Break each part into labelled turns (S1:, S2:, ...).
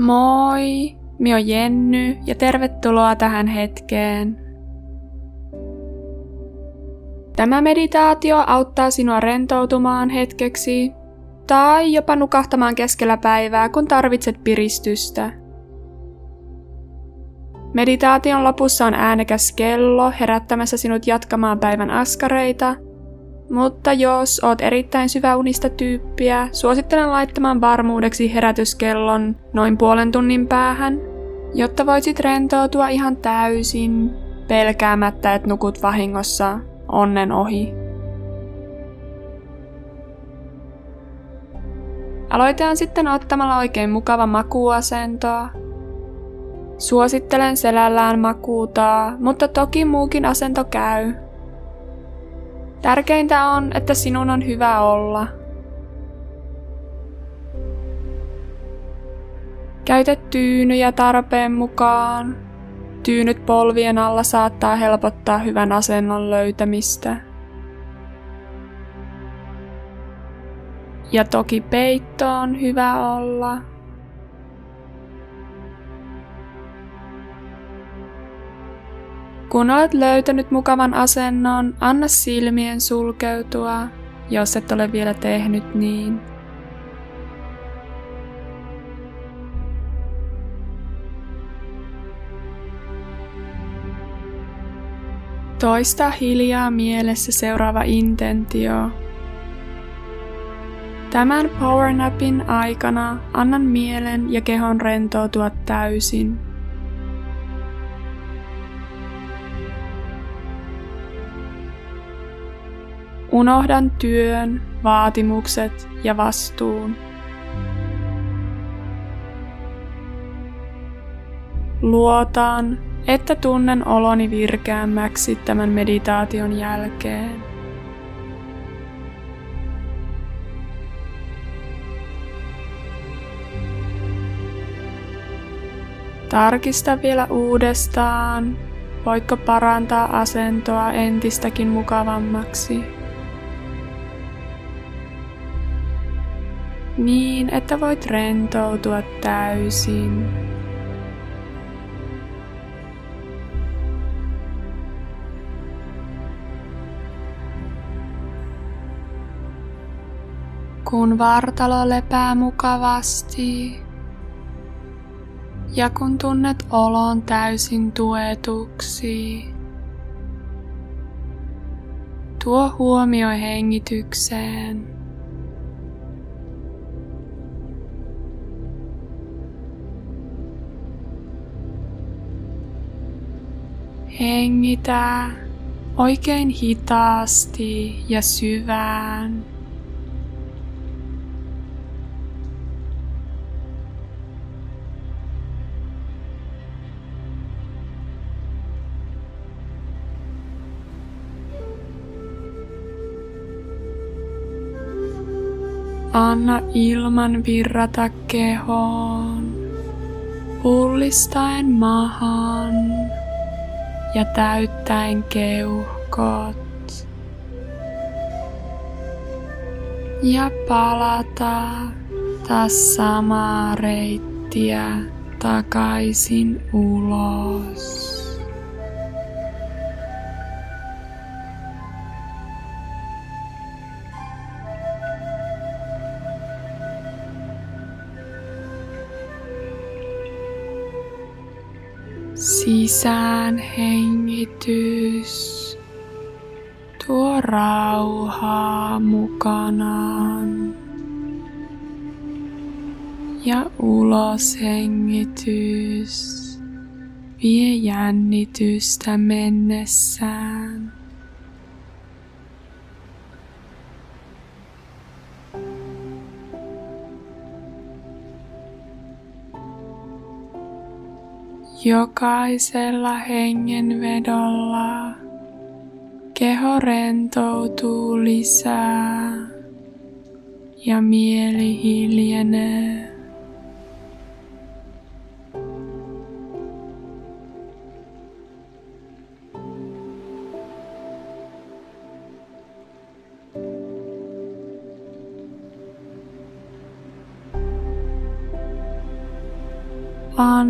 S1: Moi, mi on Jenny ja tervetuloa tähän hetkeen. Tämä meditaatio auttaa sinua rentoutumaan hetkeksi tai jopa nukahtamaan keskellä päivää, kun tarvitset piristystä. Meditaation lopussa on äänekäs kello herättämässä sinut jatkamaan päivän askareita – mutta jos oot erittäin syväunista tyyppiä, suosittelen laittamaan varmuudeksi herätyskellon noin puolen tunnin päähän, jotta voisit rentoutua ihan täysin, pelkäämättä, että nukut vahingossa onnen ohi. Aloitetaan sitten ottamalla oikein mukava makuasentoa. Suosittelen selällään makuutaa, mutta toki muukin asento käy. Tärkeintä on, että sinun on hyvä olla. Käytä tyynyjä tarpeen mukaan. Tyynyt polvien alla saattaa helpottaa hyvän asennon löytämistä. Ja toki peitto on hyvä olla. Kun olet löytänyt mukavan asennon, anna silmien sulkeutua, jos et ole vielä tehnyt niin. Toista hiljaa mielessä seuraava intentio. Tämän powernapin aikana annan mielen ja kehon rentoutua täysin. Unohdan työn, vaatimukset ja vastuun. Luotan, että tunnen oloni virkeämmäksi tämän meditaation jälkeen. Tarkista vielä uudestaan, voitko parantaa asentoa entistäkin mukavammaksi. Niin, että voit rentoutua täysin. Kun vartalo lepää mukavasti ja kun tunnet olon täysin tuetuksi, tuo huomio hengitykseen. Hengitä oikein hitaasti ja syvään. Anna ilman virrata kehoon, pullistaen mahan ja täyttäen keuhkot. Ja palata taas samaa reittiä takaisin ulos. Sisään hengitys tuo rauhaa mukanaan. Ja ulos hengitys vie jännitystä mennessään. Jokaisella hengenvedolla keho rentoutuu lisää ja mieli hiljenee.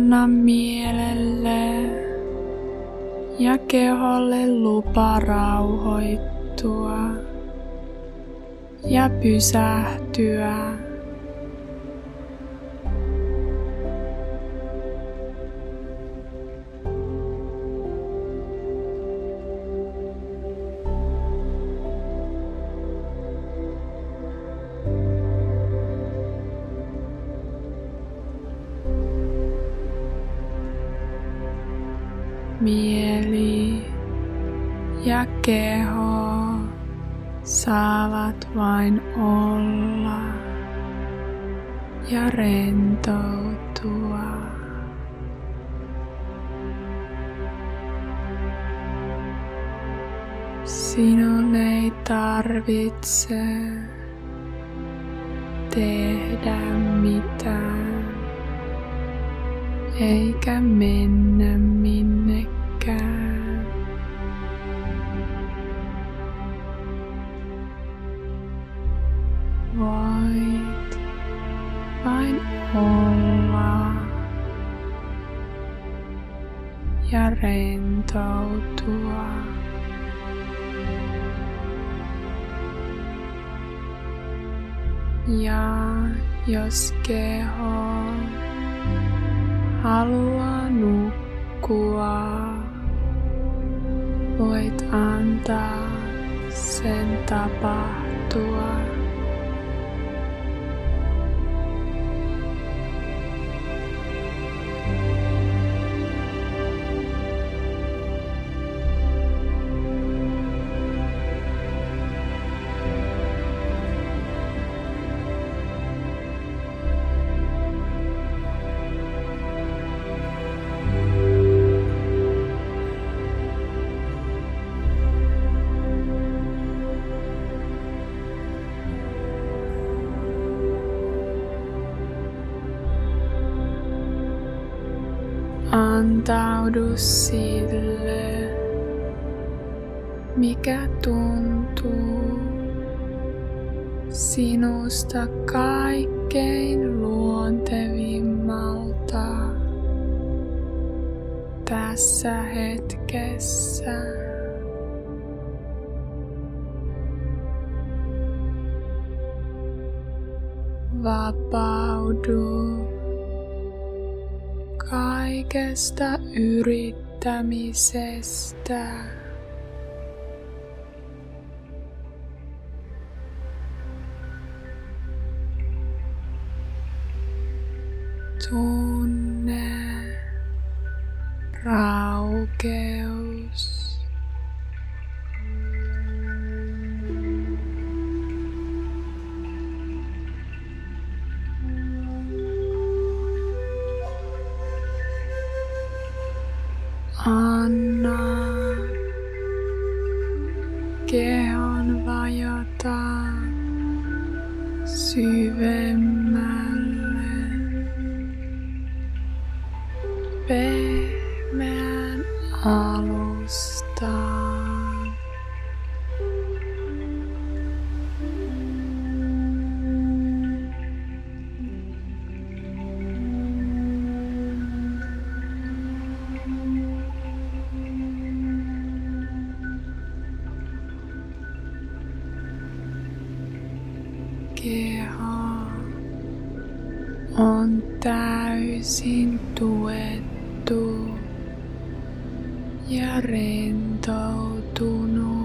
S1: Anna mielelle ja keholle lupa rauhoittua ja pysähtyä. Tehdä mitään eikä mennä minnekään. Jos keho haluaa nukkua, voit antaa sen tapahtua. Antaudu sille, mikä tuntuu? Sinusta kaikkein luontevimmalta. Tässä hetkessä. Vapaudu kaikesta yrittämisestä. Tunne raukeus. Kehon vajota syvemmälle on täysin tuettu ja rentoutunut.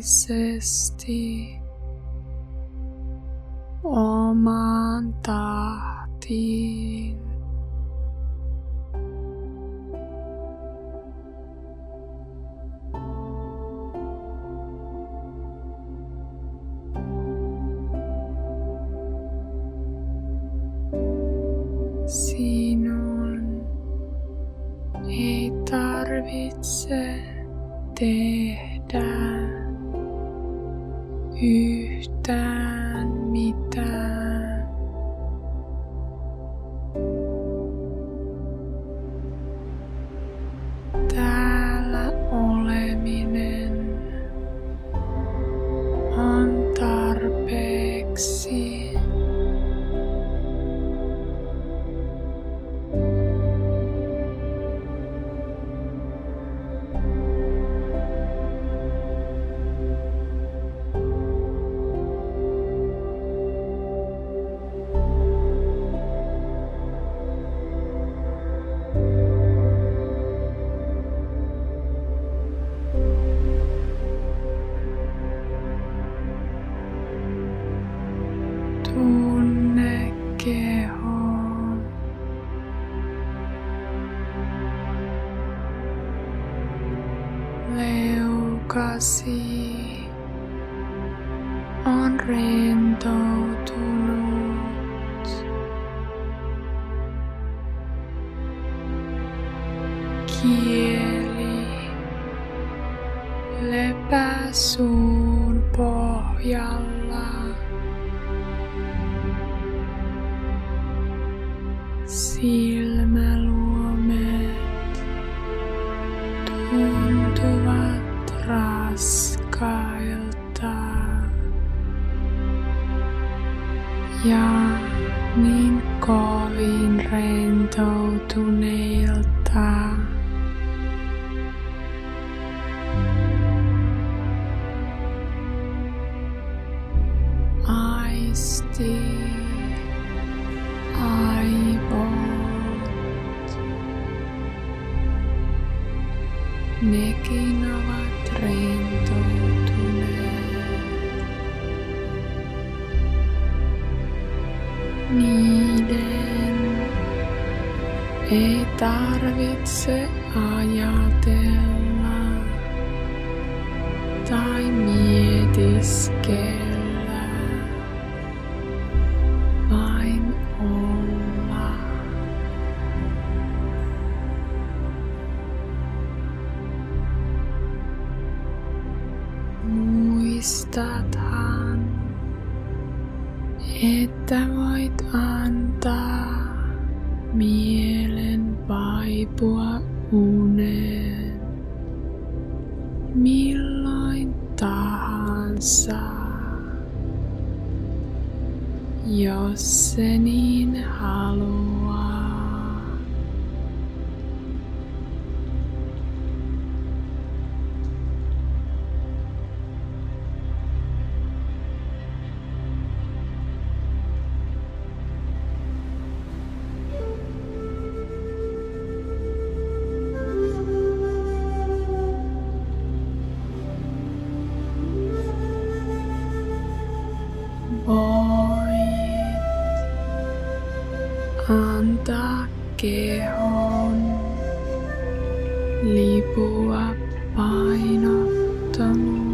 S1: Rauhallisesti omaan tahtiin. Leukasi on rentoutunut. Aisti aivot. Nekin ovat rentoutuneet. Niiden ei tarvitse että voit antaa mielen vaipua uneen milloin tahansa, jos se niin haluaa. Voit antaa kehon lipua painottomuuteen.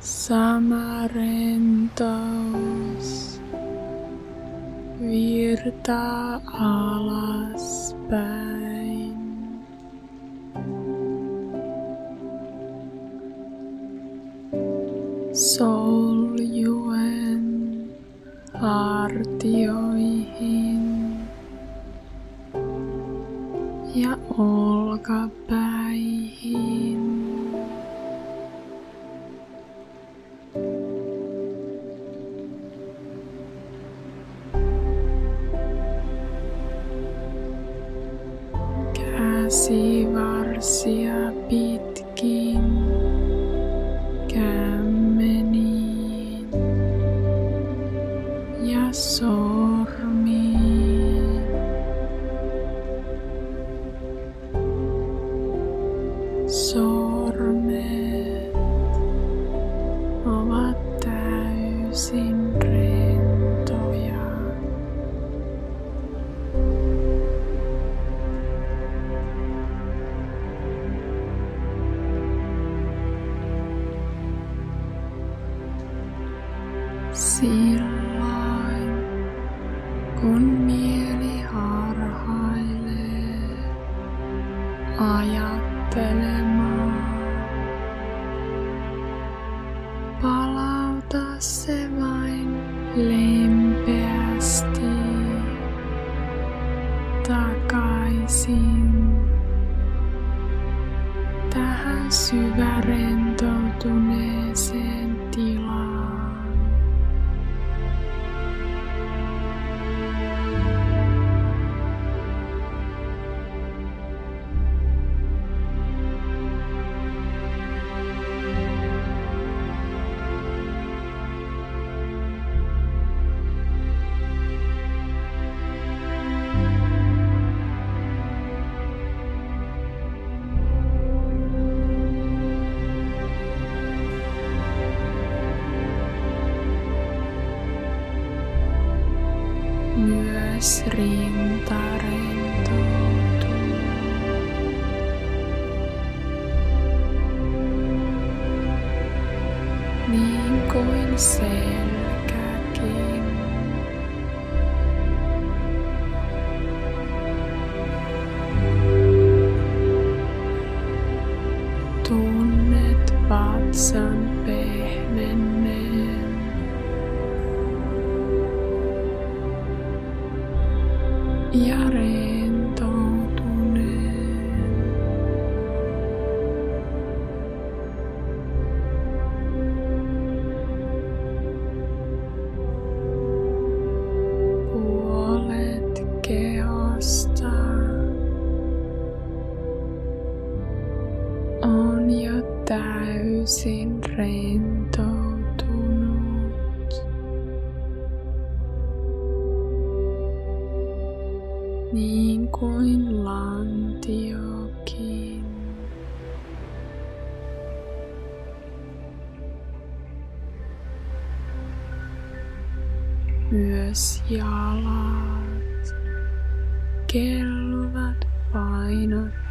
S1: Sama rentous virtaa alaspäin. Käsivarsia pitkin kämmeniin ja sormiin. Ajattelemaan, palauta se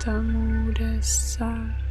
S1: Samurasar.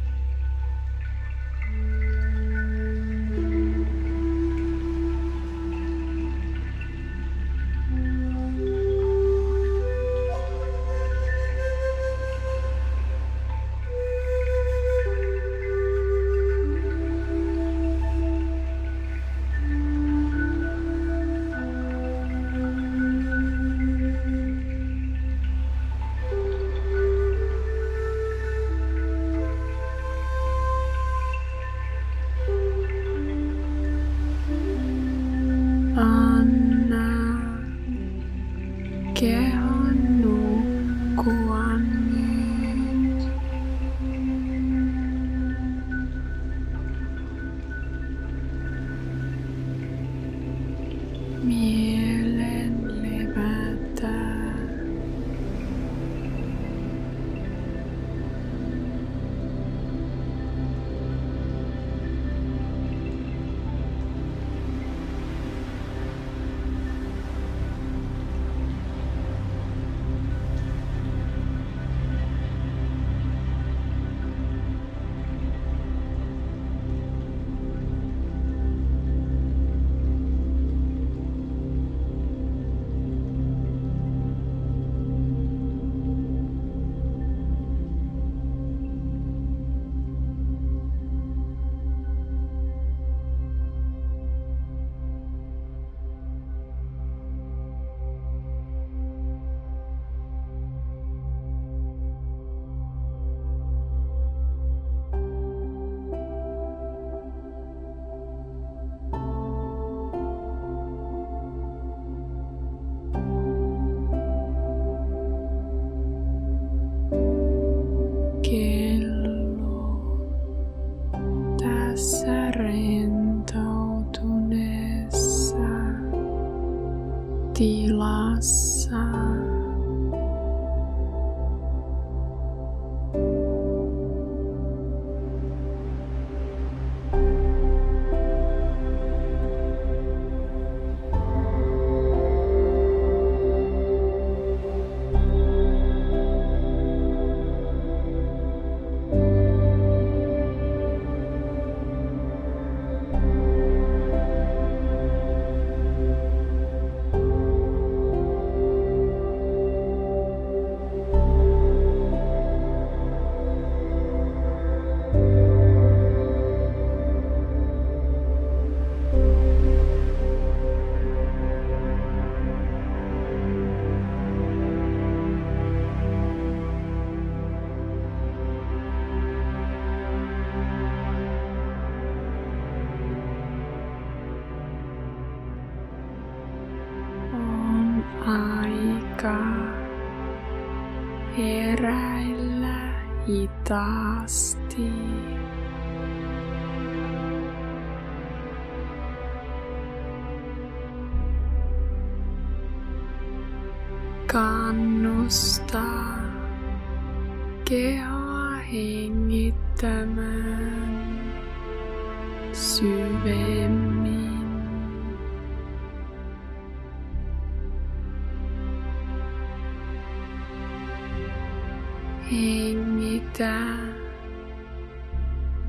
S1: Hitaasti.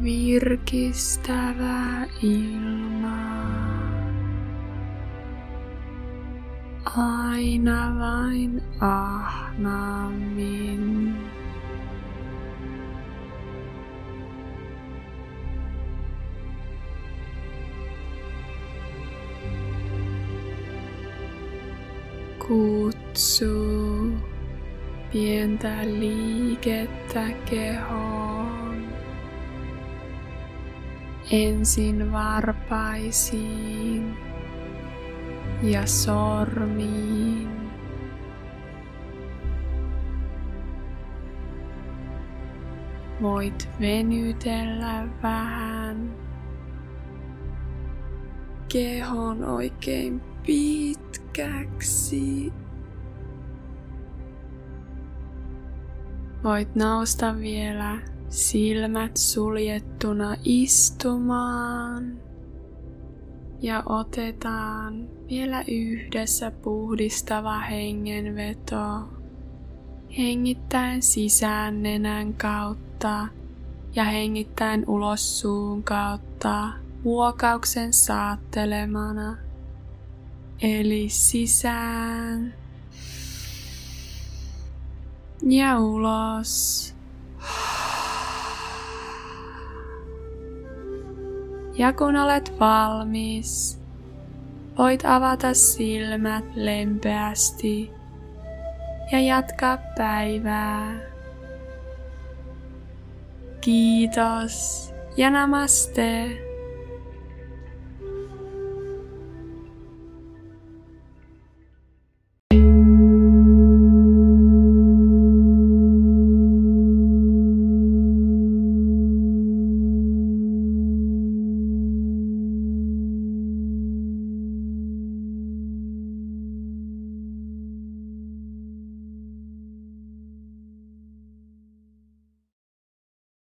S1: Virkistävää ilmaa. Aina vain ahnaammin. Kutsu pientä liikettä kehoon. Ensin varpaisiin ja sormiin. Voit venytellä vähän kehon oikein pitkäksi Voit nousta vielä silmät suljettuna istumaan. Ja otetaan vielä yhdessä puhdistava hengenveto. Hengittäen sisään nenän kautta ja hengittäen ulos suun kautta huokauksen saattelemana. Eli sisään ja ulos. Ja kun olet valmis, voit avata silmät lempeästi ja jatkaa päivää. Kiitos ja namaste.